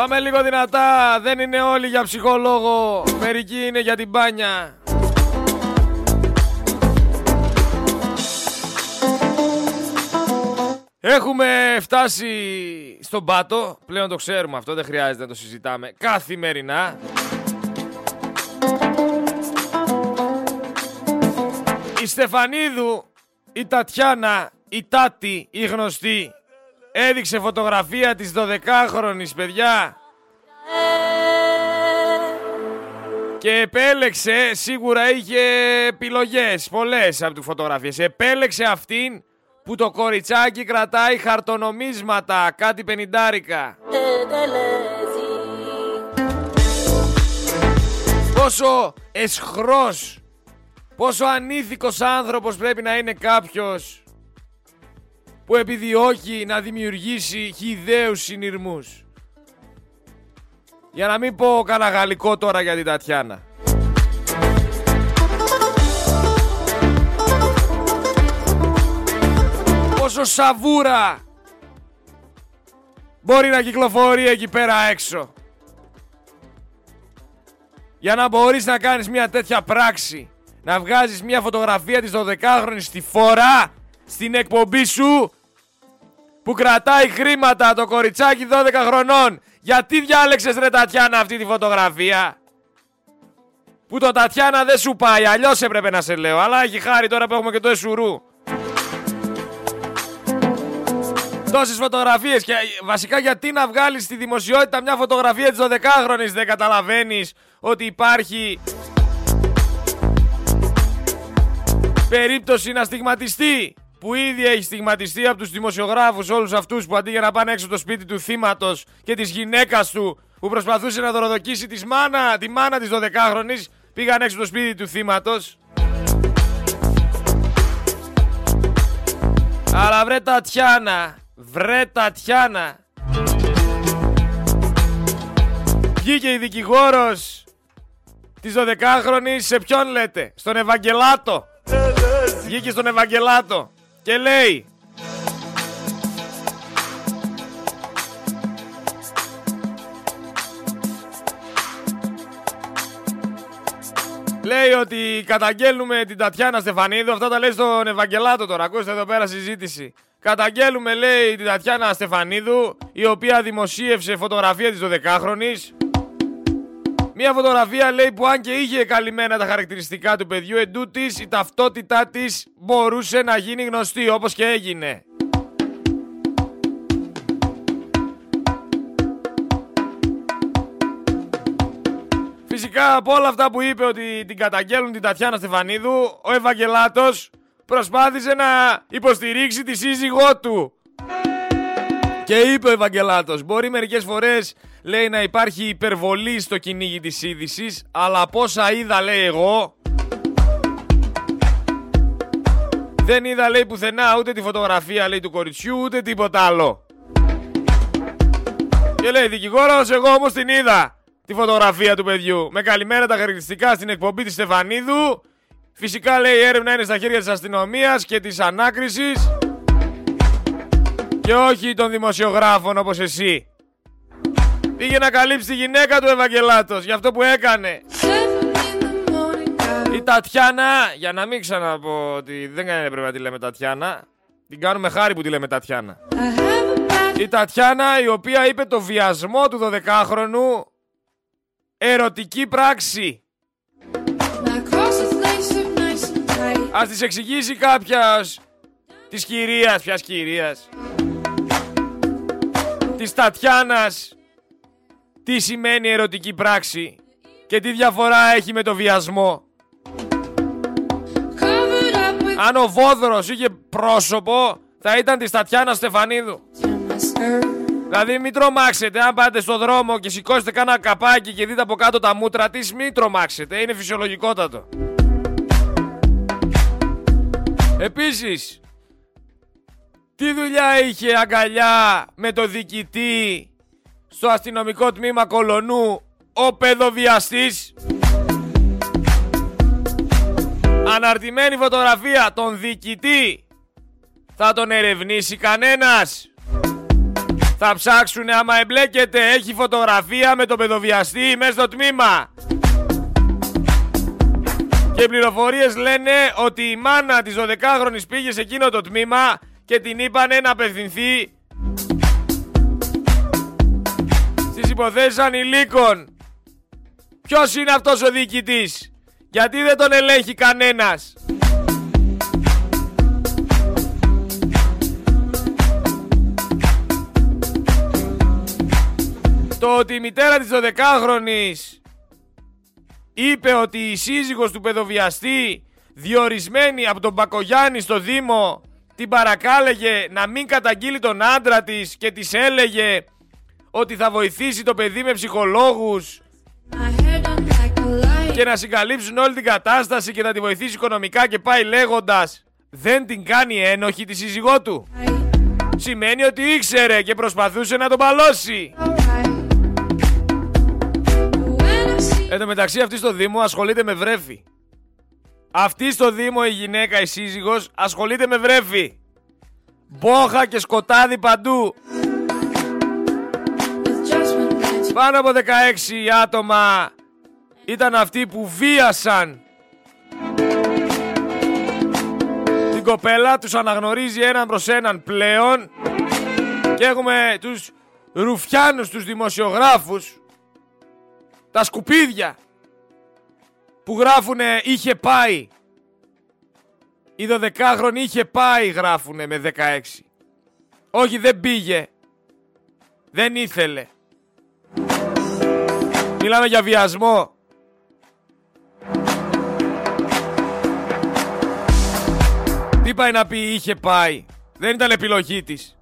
Πάμε λίγο δυνατά. Δεν είναι όλοι για ψυχολόγο. Μερικοί είναι για την μπάνια. Έχουμε φτάσει στον πάτο. Πλέον το ξέρουμε αυτό. Δεν χρειάζεται να το συζητάμε καθημερινά. Η Στεφανίδου, η Τατιάνα, η Τάτη, η γνωστή, έδειξε φωτογραφία της 12χρονης παιδιά και επέλεξε, σίγουρα είχε επιλογές πολλές από τις φωτογραφίες, επέλεξε αυτήν που το κοριτσάκι κρατάει χαρτονομίσματα, κάτι πενιντάρικα. Πόσο εσχρός, πόσο ανήθικος άνθρωπος πρέπει να είναι κάποιος που επιδιώκει να δημιουργήσει χιδαίους συνειρμούς. Για να μην πω κανένα γαλλικό τώρα για την Τατιάνα. Πόσο σαβούρα μπορεί να κυκλοφορεί εκεί πέρα έξω. Για να μπορείς να κάνεις μια τέτοια πράξη. Να βγάζεις μια φωτογραφία της 12χρονης στη φορά στην εκπομπή σου που κρατάει χρήματα το κοριτσάκι 12 χρονών. Γιατί διάλεξες ρε Τατιάνα αυτή τη φωτογραφία; Που το Τατιάνα δεν σου πάει, αλλιώς έπρεπε να σε λέω. Αλλά έχει χάρη τώρα που έχουμε και το Εσουρού. Τόσες φωτογραφίες και βασικά γιατί να βγάλεις στη δημοσιότητα μια φωτογραφία της 12χρονης δεν καταλαβαίνεις ότι υπάρχει περίπτωση να στιγματιστεί που ήδη έχει στιγματιστεί από τους δημοσιογράφους όλους αυτούς που αντί για να πάνε έξω το σπίτι του θύματος και της γυναίκας του που προσπαθούσε να δωροδοκίσει της μάνα, τη μάνα της 12χρονης πήγαν έξω το σπίτι του θύματος. Αλλά βρε Τατιάνα, βρε Τατιάνα. Βγήκε η δικηγόρος της 12χρονης σε ποιον λέτε, στον Ευαγγελάτο. Βγήκε στον Ευαγγελάτο και λέει Λέει ότι καταγγέλνουμε την Τατιάνα Στεφανίδου. Αυτά τα λέει στον Ευαγγελάτο τώρα. Ακούστε εδώ πέρα συζήτηση. Καταγγέλουμε, λέει, την Τατιάνα Στεφανίδου, η οποία δημοσίευσε φωτογραφία της 12χρονης. Μια φωτογραφία λέει που αν και είχε καλυμμένα τα χαρακτηριστικά του παιδιού, εντούτοις η ταυτότητά της μπορούσε να γίνει γνωστή όπως και έγινε. Φυσικά από όλα αυτά που είπε ότι την καταγγέλνουν την Τατιάνα Στεφανίδου, ο Ευαγγελάτος προσπάθησε να υποστηρίξει τη σύζυγό του. Και είπε ο Ευαγγελάτος, μπορεί μερικές φορές λέει να υπάρχει υπερβολή στο κυνήγι της είδησης, αλλά από όσα είδα λέει εγώ, δεν είδα λέει πουθενά ούτε τη φωτογραφία λέει του κοριτσιού ούτε τίποτα άλλο. Και λέει δικηγόρος, εγώ όμως την είδα τη φωτογραφία του παιδιού. Με καλυμμένα τα χαρακτηριστικά στην εκπομπή της Στεφανίδου. Φυσικά λέει η έρευνα είναι στα χέρια της αστυνομίας και της ανάκρισης. Και όχι των δημοσιογράφων όπως εσύ. Πήγε να καλύψει τη γυναίκα του Ευαγγελάτος για αυτό που έκανε. Η Τατιάνα, για να μην ξαναπώ ότι δεν πρέπει να τη λέμε Τατιάνα, την κάνουμε χάρη που τη λέμε Τατιάνα. Η Τατιάνα η οποία είπε το βιασμό του 12χρονου ερωτική πράξη. Ας της εξηγήσει κάποιος της κυρίας, ποιας κυρίας. Της Τατιάνας τι σημαίνει ερωτική πράξη και τι διαφορά έχει με το βιασμό. Αν ο Βόδρος είχε πρόσωπο, θα ήταν της Τατιάνα Στεφανίδου. Δηλαδή μην τρομάξετε, αν πάτε στο δρόμο και σηκώσετε κάνα καπάκι και δείτε από κάτω τα μούτρα της, μην τρομάξετε, είναι φυσιολογικότατο. Επίσης, τι δουλειά είχε αγκαλιά με το διοικητή στο αστυνομικό τμήμα Κολονού ο παιδοβιαστής Αναρτημένη φωτογραφία τον διοικητή Θα τον ερευνήσει κανένας Θα ψάξουνε άμα εμπλέκεται. Έχει φωτογραφία με τον παιδοβιαστή μέσα στο τμήμα. Και οι πληροφορίες λένε ότι η μάνα της 12χρονης πήγε σε εκείνο το τμήμα και την είπανε να απευθυνθεί στις υποθέσεις ανηλίκων. Ποιος είναι αυτός ο διοικητής, γιατί δεν τον ελέγχει κανένας; Το ότι η μητέρα της 12χρονης είπε ότι η σύζυγος του παιδοβιαστή διορισμένη από τον Μπακογιάννη στο Δήμο την παρακάλεγε να μην καταγγείλει τον άντρα της και της έλεγε ότι θα βοηθήσει το παιδί με ψυχολόγους και να συγκαλύψουν όλη την κατάσταση και να τη βοηθήσει οικονομικά και πάει λέγοντας δεν την κάνει ένοχη τη σύζυγό του. Σημαίνει ότι ήξερε και προσπαθούσε να τον παλώσει. Εν τω μεταξύ αυτή στο Δήμο ασχολείται με βρέφη. Αυτή στο Δήμο η γυναίκα, η σύζυγος, ασχολείται με βρέφη. Μπόχα και σκοτάδι παντού. Πάνω από 16 άτομα ήταν αυτοί που βίασαν την κοπέλα, τους αναγνωρίζει έναν προς έναν πλέον και έχουμε τους ρουφιάνους, τους δημοσιογράφους τα σκουπίδια που γράφουνε είχε πάει. Η 12χρονη είχε πάει γράφουνε με 16. Όχι δεν πήγε. Δεν ήθελε. Μιλάμε για βιασμό. Τι πάει να πει είχε πάει. Δεν ήταν επιλογή της.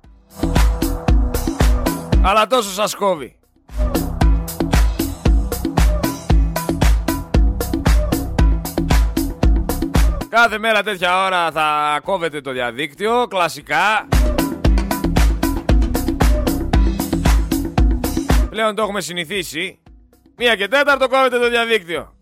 Αλλά τόσο σας κόβει. Κάθε μέρα τέτοια ώρα θα κόβεται το διαδίκτυο, κλασικά. Πλέον το έχουμε συνηθίσει. Μία και τέταρτο κόβεται το διαδίκτυο.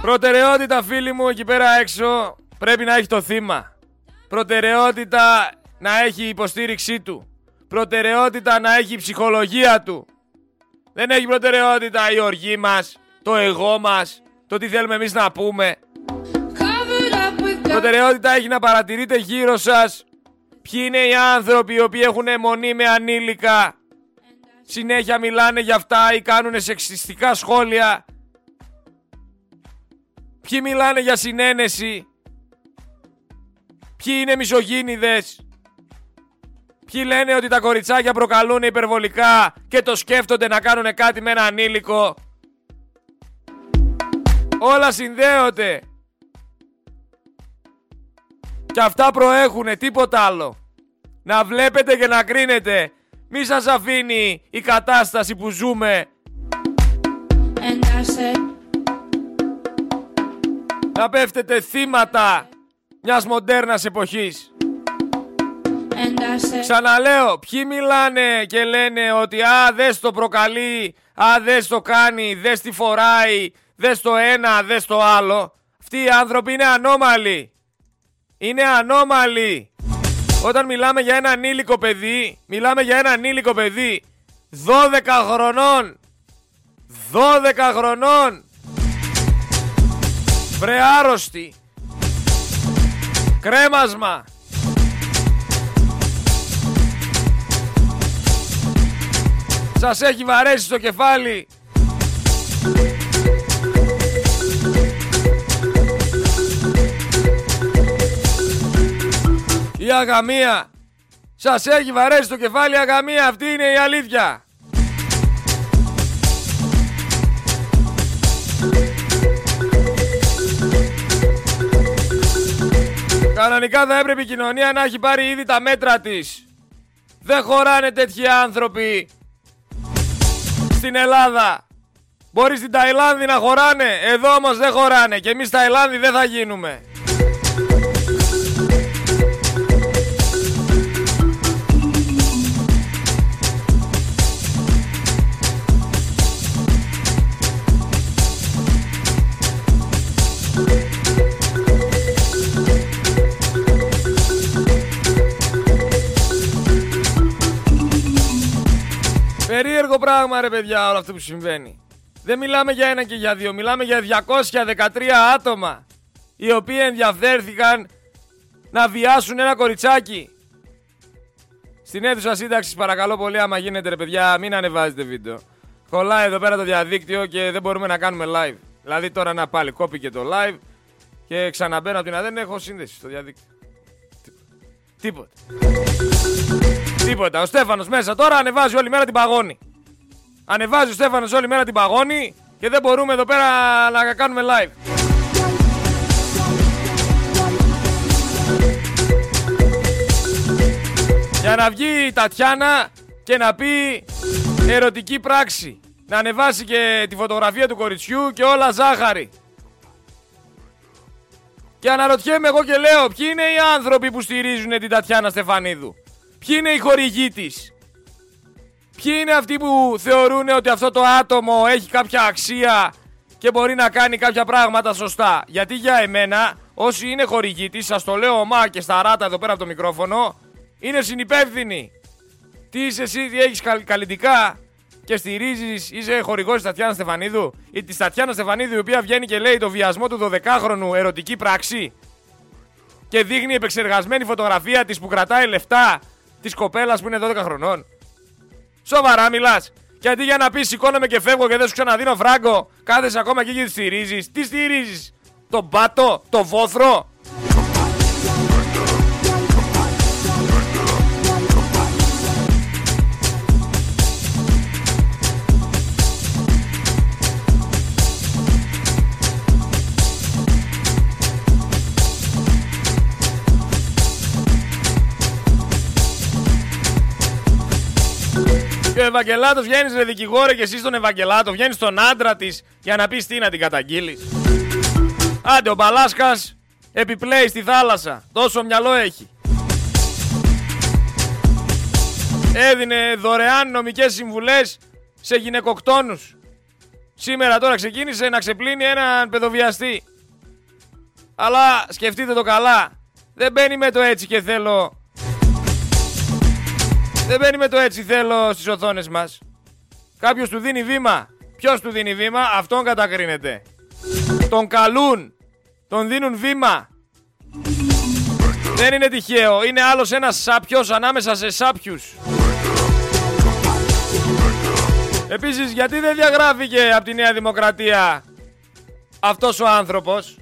Προτεραιότητα φίλοι μου εκεί πέρα έξω πρέπει να έχει το θύμα. Προτεραιότητα να έχει η υποστήριξή του. Προτεραιότητα να έχει η ψυχολογία του. Δεν έχει προτεραιότητα η οργή μας, το εγώ μας, το τι θέλουμε εμείς να πούμε. Προτεραιότητα έχει να παρατηρείτε γύρω σας ποιοι είναι οι άνθρωποι οι οποίοι έχουν αιμονή με ανήλικα. Συνέχεια μιλάνε για αυτά ή κάνουν σεξιστικά σχόλια Ποιοι μιλάνε για συνένεση. Ποιοι είναι μισογίνηδες. Ποιοι λένε ότι τα κοριτσάκια προκαλούν υπερβολικά και το σκέφτονται να κάνουν κάτι με ένα ανήλικο; Όλα συνδέονται. Και αυτά προέχουνε, τίποτα άλλο. Να βλέπετε και να κρίνετε. Μη σας αφήνει η κατάσταση που ζούμε να πέφτετε θύματα μιας μοντέρνας εποχής. Ξαναλέω, ποιοι μιλάνε και λένε ότι α, δες το προκαλεί, α, δες το κάνει, δες τι φοράει, δες το ένα, δες το άλλο. Αυτοί οι άνθρωποι είναι ανώμαλοι. Είναι ανώμαλοι. Όταν μιλάμε για ένα ανήλικο παιδί, μιλάμε για ένα ανήλικο παιδί 12 χρονών. 12 χρονών. Βρε άρρωστη. Κρέμασμα. Σας έχει βαρέσει στο κεφάλι. Η αγαμία. Σας έχει βαρέσει το κεφάλι η αγαμία. Αυτή είναι η αλήθεια. Κανονικά θα έπρεπε η κοινωνία να έχει πάρει ήδη τα μέτρα της. Δεν χωράνε τέτοιοι άνθρωποι στην Ελλάδα. Μπορεί στην Ταϊλάνδη να χωράνε, εδώ όμως δεν χωράνε και εμείς Ταϊλάνδη δεν θα γίνουμε. Περίεργο πράγμα ρε παιδιά όλο αυτό που συμβαίνει. Δεν μιλάμε για ένα και για δύο, μιλάμε για 213 άτομα οι οποίοι ενδιαφέρθηκαν να βιάσουν ένα κοριτσάκι. Στην αίθουσα σύνταξης, παρακαλώ πολύ, άμα γίνεται ρε παιδιά, μην ανεβάζετε βίντεο. Κολλάει εδώ πέρα το διαδίκτυο και δεν μπορούμε να κάνουμε live. Δηλαδή τώρα να πάλι κόπηκε το live και ξαναμπαίνω από την δεν έχω σύνδεση στο διαδίκτυο. Τίποτα. Τίποτα. Ο Στέφανος μέσα τώρα ανεβάζει όλη μέρα την παγόνη. Ανεβάζει ο Στέφανος όλη μέρα την παγόνη και δεν μπορούμε εδώ πέρα να κάνουμε live. Για να βγει η Τατιάνα και να πει ερωτική πράξη. Να ανεβάσει και τη φωτογραφία του κοριτσιού και όλα ζάχαρη. Και αναρωτιέμαι εγώ και λέω ποιοι είναι οι άνθρωποι που στηρίζουν την Τατιάνα Στεφανίδου; Ποιοι είναι οι χορηγοί της; Ποιοι είναι αυτοί που θεωρούν ότι αυτό το άτομο έχει κάποια αξία και μπορεί να κάνει κάποια πράγματα σωστά; Γιατί για εμένα, όσοι είναι χορηγοί τη, σας το λέω ομά και στα ράτα εδώ πέρα από το μικρόφωνο, είναι συνυπεύθυνοι. Τι είσαι εσύ, τι έχεις καλλιτικά και στηρίζεις, είσαι χορηγός της Τατιάνας Στεφανίδου ή της Τατιάνας Στεφανίδου η οποία βγαίνει και λέει το βιασμό του 12χρονου ερωτική πράξη και δείχνει επεξεργασμένη φωτογραφία της που κρατάει λεφτά της κοπέλας που είναι 12 χρονών. Σοβαρά μιλάς. Και αντί για να πεις σηκώνομαι και φεύγω και δεν σου ξαναδίνω φράγκο, κάθεσαι ακόμα και τη στηρίζεις. Τι στηρίζεις, τον πάτο, το βόθρο, Ευαγγελάτος βγαίνεις ρε δικηγόρε και εσύ στον Ευαγγελάτο, βγαίνεις στον άντρα της για να πεις τι να την καταγγείλεις. Άντε, ο Μπαλάσκα επιπλέει στη θάλασσα. Τόσο μυαλό έχει. Έδινε δωρεάν νομικές συμβουλές σε γυναικοκτόνους. Σήμερα τώρα ξεκίνησε να ξεπλύνει έναν παιδοβιαστή. Αλλά σκεφτείτε το καλά. Δεν μπαίνει με το έτσι και θέλω δεν μπαίνει με το έτσι θέλω στις οθόνες μας. Κάποιος του δίνει βήμα. Ποιος του δίνει βήμα, αυτόν κατακρίνεται. Τον καλούν. Τον δίνουν βήμα. Δεν είναι τυχαίο. Είναι άλλος ένας σάπιος ανάμεσα σε σάπιους. Επίσης, γιατί δεν διαγράφηκε από τη Νέα Δημοκρατία αυτός ο άνθρωπος;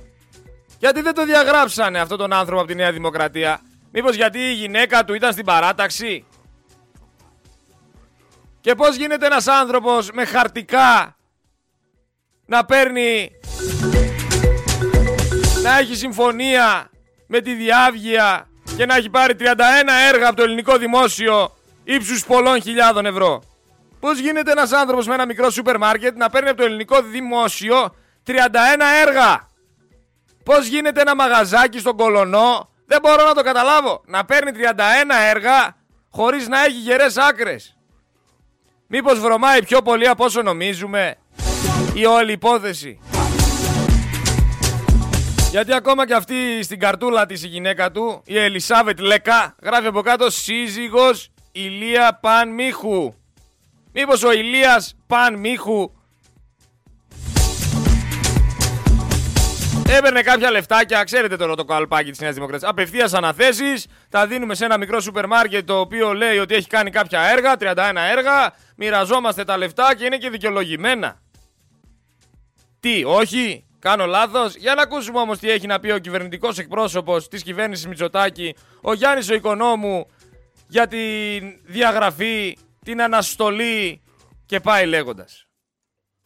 Γιατί δεν το διαγράψανε αυτόν τον άνθρωπο από τη Νέα Δημοκρατία; Μήπως γιατί η γυναίκα του ήταν στην παράταξη; Και πώς γίνεται ένας άνθρωπος με χαρτικά να παίρνει να έχει συμφωνία με τη Διάβγεια και να έχει πάρει 31 έργα από το ελληνικό δημόσιο ύψους πολλών χιλιάδων ευρώ. Πώς γίνεται ένας άνθρωπος με ένα μικρό σούπερ μάρκετ να παίρνει από το ελληνικό δημόσιο 31 έργα; Πώς γίνεται ένα μαγαζάκι στον Κολονό, δεν μπορώ να το καταλάβω, να παίρνει 31 έργα χωρίς να έχει γερές άκρες. Μήπως βρωμάει πιο πολύ από όσο νομίζουμε η όλη υπόθεση; Γιατί ακόμα και αυτή στην καρτούλα της η γυναίκα του, η Ελισάβετ Λέκα, γράφει από κάτω σύζυγος Ηλία Παν Μίχου. Μήπως ο Ηλίας Παν Μίχου Έπαιρνε κάποια λεφτάκια, ξέρετε τώρα το καλπάκι της Νέας Δημοκρατίας. Απευθείας αναθέσεις, τα δίνουμε σε ένα μικρό σούπερ μάρκετ το οποίο λέει ότι έχει κάνει κάποια έργα, 31 έργα. Μοιραζόμαστε τα λεφτά και είναι και δικαιολογημένα. Τι, όχι, κάνω λάθος; Για να ακούσουμε όμως τι έχει να πει ο κυβερνητικός εκπρόσωπος της κυβέρνησης Μητσοτάκη, ο Γιάννης ο Οικονόμου, για τη διαγραφή, την αναστολή και πάει λέγοντας.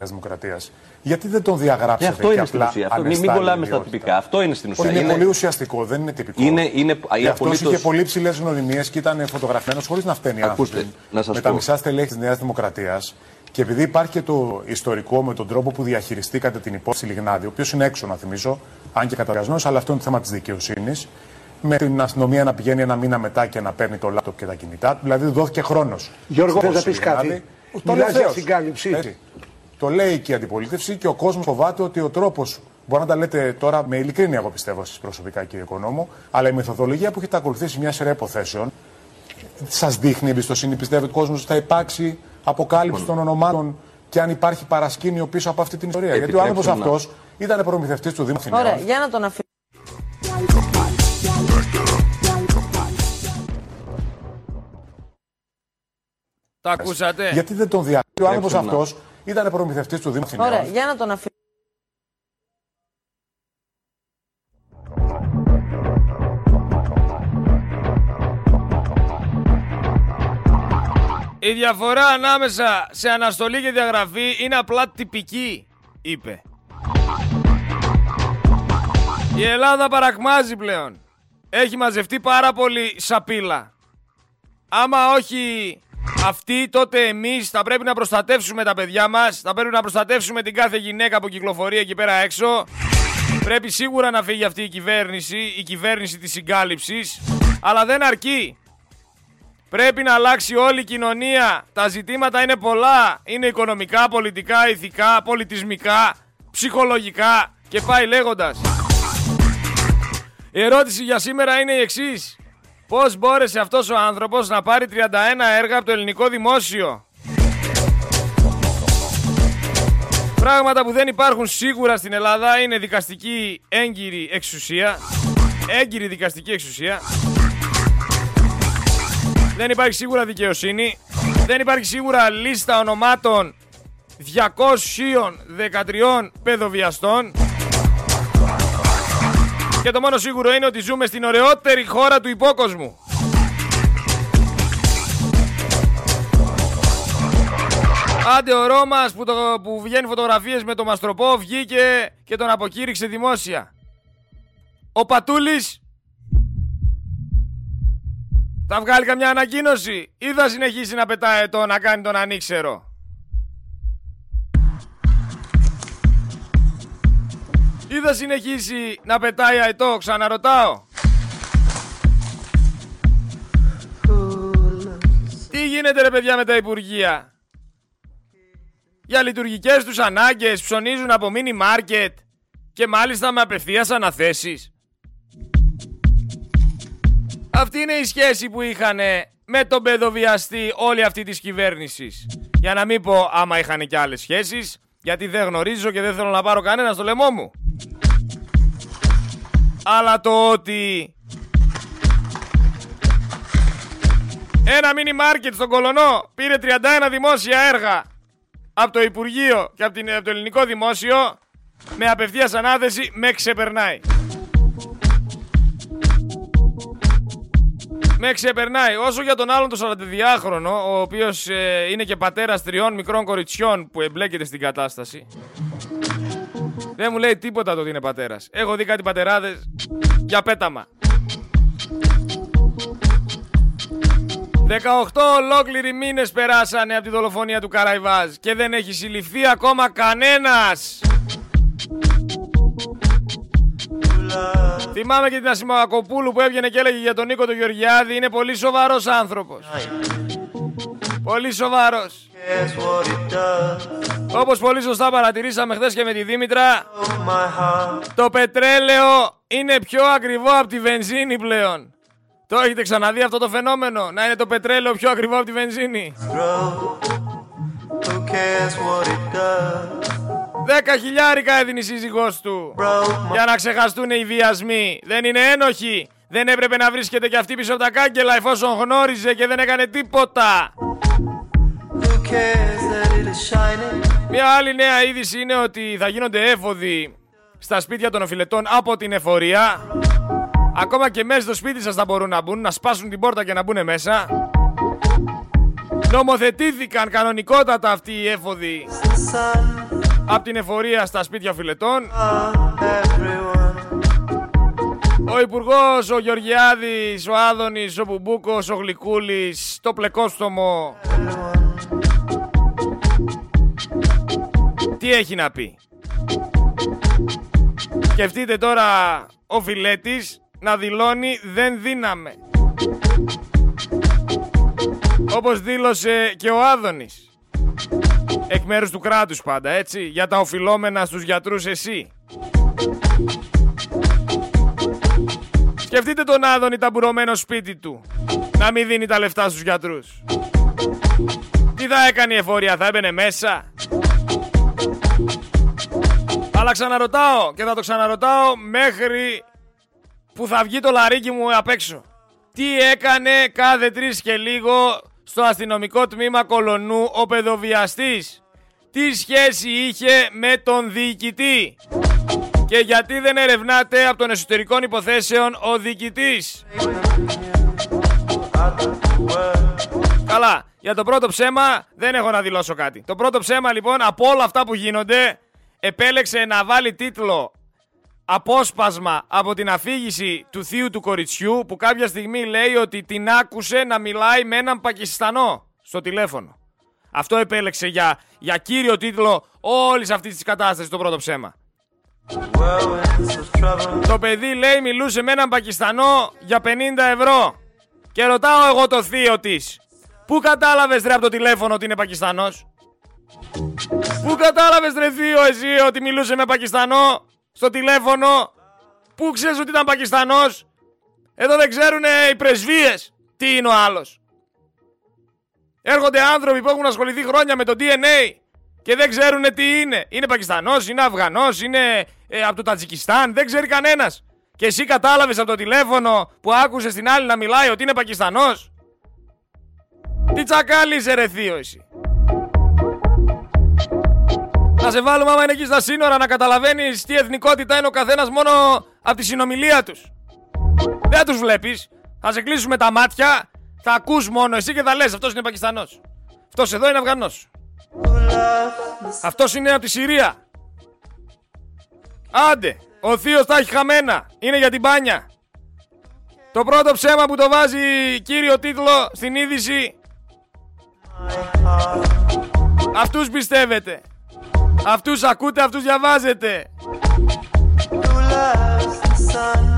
Δημοκρατίας Γιατί δεν τον διαγράψετε Και αυτό και είναι στην απλά ουσία. Αυτό, μην, μην ανεστάλλει κολλάμε στα ιδιότητα. τυπικά. Αυτό είναι στην ουσία. Είναι, πολύ ουσιαστικό, δεν είναι τυπικό. είναι, είναι Και αυτό απολύτως- είχε πολύ ψηλές γνωριμίες και ήταν φωτογραφημένος χωρίς να φταίνει Ακούστε, άνθρωποι. να σας με πω. τα μισά στελέχη της Νέας Δημοκρατίας. Και επειδή υπάρχει και το ιστορικό με τον τρόπο που διαχειριστήκατε την υπόθεση Λιγνάδη, ο οποίος είναι έξω, να θυμίσω, αν και καταργασμένο, αλλά αυτό είναι το θέμα της δικαιοσύνης. Με την αστυνομία να πηγαίνει ένα μήνα μετά και να παίρνει το λάπτοπ και τα κινητά του. Δηλαδή δόθηκε χρόνος. Γιώργο, θες να πεις κάτι; Μιλάς για συγκάλυψη. Το λέει και η αντιπολίτευση και ο κόσμος φοβάται ότι ο τρόπος. Μπορεί να τα λέτε τώρα με ειλικρίνεια, εγώ πιστεύω, εσείς προσωπικά, κύριε Οικονόμου, αλλά η μεθοδολογία που έχετε ακολουθήσει μια σειρά υποθέσεων σας δείχνει εμπιστοσύνη. Πιστεύετε ότι ο κόσμος θα υπάρξει αποκάλυψη των ονομάτων και αν υπάρχει παρασκήνιο πίσω από αυτή την ιστορία. Γιατί ο Επιτρέψτε άνθρωπος να- αυτός ήταν προμηθευτής του Δήμου Αθηναίων. Ωραία, για να τον αφήσουμε. Τα ακούσατε; Γιατί δεν τον διακρίνει. Ο άνθρωπος Επιτρέψτε να- αυτός ήταν προμηθευτής του Δήμου Αθηναίων. Ωραία, για να τον αφήσουμε. Η διαφορά ανάμεσα σε αναστολή και διαγραφή είναι απλά τυπική, είπε. Η Ελλάδα παρακμάζει πλέον. Έχει μαζευτεί πάρα πολύ σαπίλα. Άμα όχι αυτοί, τότε εμείς θα πρέπει να προστατεύσουμε τα παιδιά μας, θα πρέπει να προστατεύσουμε την κάθε γυναίκα που κυκλοφορεί εκεί πέρα έξω. Πρέπει σίγουρα να φύγει αυτή η κυβέρνηση, η κυβέρνηση της συγκάλυψης, αλλά δεν αρκεί. Πρέπει να αλλάξει όλη η κοινωνία. Τα ζητήματα είναι πολλά. Είναι οικονομικά, πολιτικά, ηθικά, πολιτισμικά, ψυχολογικά και πάει λέγοντας. Η ερώτηση για σήμερα είναι η εξής. Πώς μπόρεσε αυτός ο άνθρωπος να πάρει 31 έργα από το ελληνικό δημόσιο; Πράγματα που δεν υπάρχουν σίγουρα στην Ελλάδα είναι δικαστική έγκυρη εξουσία. Έγκυρη δικαστική εξουσία. Δεν υπάρχει σίγουρα δικαιοσύνη. Δεν υπάρχει σίγουρα λίστα ονομάτων 213 παιδοβιαστών. Και το μόνο σίγουρο είναι ότι ζούμε στην ωραιότερη χώρα του υπόκοσμου. Άντε ο Ρώμας που, το, που βγαίνει φωτογραφίες με το Μαστροπό βγήκε και τον αποκήρυξε δημόσια. Ο Πατούλης θα βγάλει καμιά ανακοίνωση ή θα συνεχίσει να πετάει το να κάνει τον ανήξερο; Ή θα συνεχίσει να πετάει αετό, ξαναρωτάω. Τι γίνεται ρε παιδιά με τα Υπουργεία; Για λειτουργικές τους ανάγκες ψωνίζουν από μίνι μάρκετ και μάλιστα με απευθείας αναθέσεις. Αυτή είναι η σχέση που είχαν με τον παιδοβιαστή όλη αυτή της κυβέρνησης. Για να μην πω άμα είχαν και άλλες σχέσεις, γιατί δεν γνωρίζω και δεν θέλω να πάρω κανένα στο λαιμό μου. Αλλά το ότι ένα μίνι μάρκετ στον Κολονό πήρε 31 δημόσια έργα από το Υπουργείο και από, την, από το Ελληνικό Δημόσιο με απευθείας ανάθεση με ξεπερνάει. Με ξεπερνάει. Όσο για τον άλλον το 42χρονο, ο οποίος ε, είναι και πατέρας τριών μικρών κοριτσιών που εμπλέκεται στην κατάσταση. Δεν μου λέει τίποτα το ότι είναι πατέρας. Έχω δει κάτι πατεράδες για πέταμα. 18 ολόκληροι μήνες περάσανε από τη δολοφονία του Καραϊβάζ και δεν έχει συλληφθεί ακόμα κανένας. Θυμάμαι και την Ασημακοπούλου που έβγαινε και έλεγε για τον Νίκο του Γεωργιάδη. Είναι πολύ σοβαρός άνθρωπος. Πολύ σοβαρός. Όπως πολύ σωστά παρατηρήσαμε χθες και με τη Δήμητρα, το πετρέλαιο είναι πιο ακριβό από τη βενζίνη πλέον. Το έχετε ξαναδεί αυτό το φαινόμενο, να είναι το πετρέλαιο πιο ακριβό από τη βενζίνη; Δέκα χιλιάρικα έδινε η σύζυγός του για να ξεχαστούν οι βιασμοί. Δεν είναι ένοχοι; Δεν έπρεπε να βρίσκεται και αυτή πίσω από τα κάγκελα εφόσον γνώριζε και δεν έκανε τίποτα. Μια άλλη νέα είδηση είναι ότι θα γίνονται έφοδοι στα σπίτια των οφειλετών από την εφορία. Ακόμα και μέσα στο σπίτι σας θα μπορούν να μπουν, να σπάσουν την πόρτα και να μπουν μέσα. Νομοθετήθηκαν κανονικότατα αυτοί οι έφοδοι από την εφορία στα σπίτια φιλετών. Ο Υπουργός, ο Γεωργιάδης, ο Άδωνης, ο Μπουμπούκος, ο Γλυκούλης, το πλεκόστομο. Τι έχει να πει; Σκεφτείτε τώρα ο Φιλέτης να δηλώνει δεν δίναμε. Όπως δήλωσε και ο Άδωνης. Εκ μέρους του κράτους πάντα, έτσι, για τα οφειλόμενα στους γιατρούς εσύ. Σκεφτείτε τον Άδωνη ταμπουρωμένο σπίτι του. Να μην δίνει τα λεφτά στους γιατρούς. Τι θα έκανε η εφορία, θα έμπαινε μέσα. Αλλά ξαναρωτάω και θα το ξαναρωτάω μέχρι που θα βγει το λαρίκι μου απ' έξω. Τι έκανε κάθε τρεις και λίγο στο αστυνομικό τμήμα Κολονού ο παιδοβιαστής; Τι σχέση είχε με τον διοικητή; Και γιατί δεν ερευνάται από των εσωτερικών υποθέσεων ο διοικητής; Καλά, για το πρώτο ψέμα δεν έχω να δηλώσω κάτι. Το πρώτο ψέμα λοιπόν από όλα αυτά που γίνονται επέλεξε να βάλει τίτλο απόσπασμα από την αφήγηση του θείου του κοριτσιού που κάποια στιγμή λέει ότι την άκουσε να μιλάει με έναν Πακιστανό στο τηλέφωνο. Αυτό επέλεξε για, για κύριο τίτλο όλης αυτής της κατάστασης το πρώτο ψέμα. Το παιδί λέει μιλούσε με έναν Πακιστανό για 50 ευρώ. Και ρωτάω εγώ το θείο της. Πού κατάλαβες ρε από το τηλέφωνο ότι είναι Πακιστανός; Πού κατάλαβες ρε θείο εσύ ότι μιλούσε με Πακιστανό στο τηλέφωνο; Πού ξέρεις ότι ήταν Πακιστανός; Εδώ δεν ξέρουν οι πρεσβείες τι είναι ο άλλος; Έρχονται άνθρωποι που έχουν ασχοληθεί χρόνια με το DNA και δεν ξέρουν τι είναι. Είναι Πακιστανός, είναι Αφγανός, είναι ε, από το Τατζικιστάν, δεν ξέρει κανένας. Και εσύ κατάλαβες από το τηλέφωνο που άκουσες την άλλη να μιλάει ότι είναι Πακιστανός; Τι τσακάλι είσαι ρε θείο εσύ. Να σε βάλουμε άμα είναι εκεί στα σύνορα να καταλαβαίνεις τι εθνικότητα είναι ο καθένας μόνο από τη συνομιλία τους. Δεν τους βλέπεις. Θα σε κλείσουμε τα μάτια, θα ακούς μόνο εσύ και θα λες αυτός είναι Πακιστανός. Αυτός εδώ είναι Αφγανός. Αυτός είναι από τη Συρία. Άντε, ο θείος τα έχει χαμένα. Είναι για την μπάνια. Το πρώτο ψέμα που το βάζει κύριο τίτλο στην είδηση Αυτούς πιστεύετε Αυτούς ακούτε, αυτούς διαβάζετε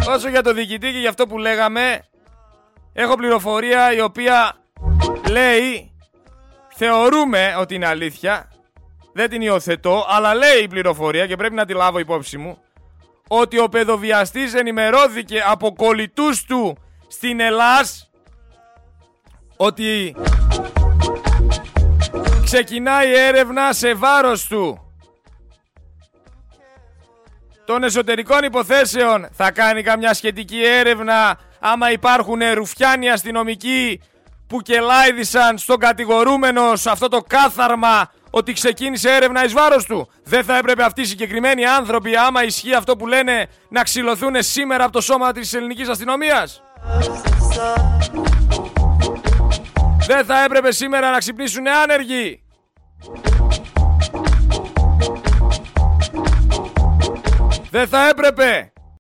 Όσο για το διοικητή και για αυτό που λέγαμε Έχω πληροφορία η οποία λέει Θεωρούμε ότι είναι αλήθεια. Δεν την υιοθετώ Αλλά λέει η πληροφορία και πρέπει να τη λάβω υπόψη μου Ότι ο παιδοβιαστής ενημερώθηκε από κολλητούς του στην Ελλάς Ότι ξεκινάει έρευνα σε βάρος του. Των εσωτερικών υποθέσεων θα κάνει καμιά σχετική έρευνα άμα υπάρχουν ρουφιάνοι αστυνομικοί που κελάιδησαν στον κατηγορούμενο σε αυτό το κάθαρμα ότι ξεκίνησε έρευνα εις βάρος του. Δεν θα έπρεπε αυτοί οι συγκεκριμένοι άνθρωποι, άμα ισχύει αυτό που λένε, να ξυλωθούν σήμερα από το σώμα της ελληνικής αστυνομίας. Δεν θα έπρεπε σήμερα να ξυπνήσουν άνεργοι. Δεν θα έπρεπε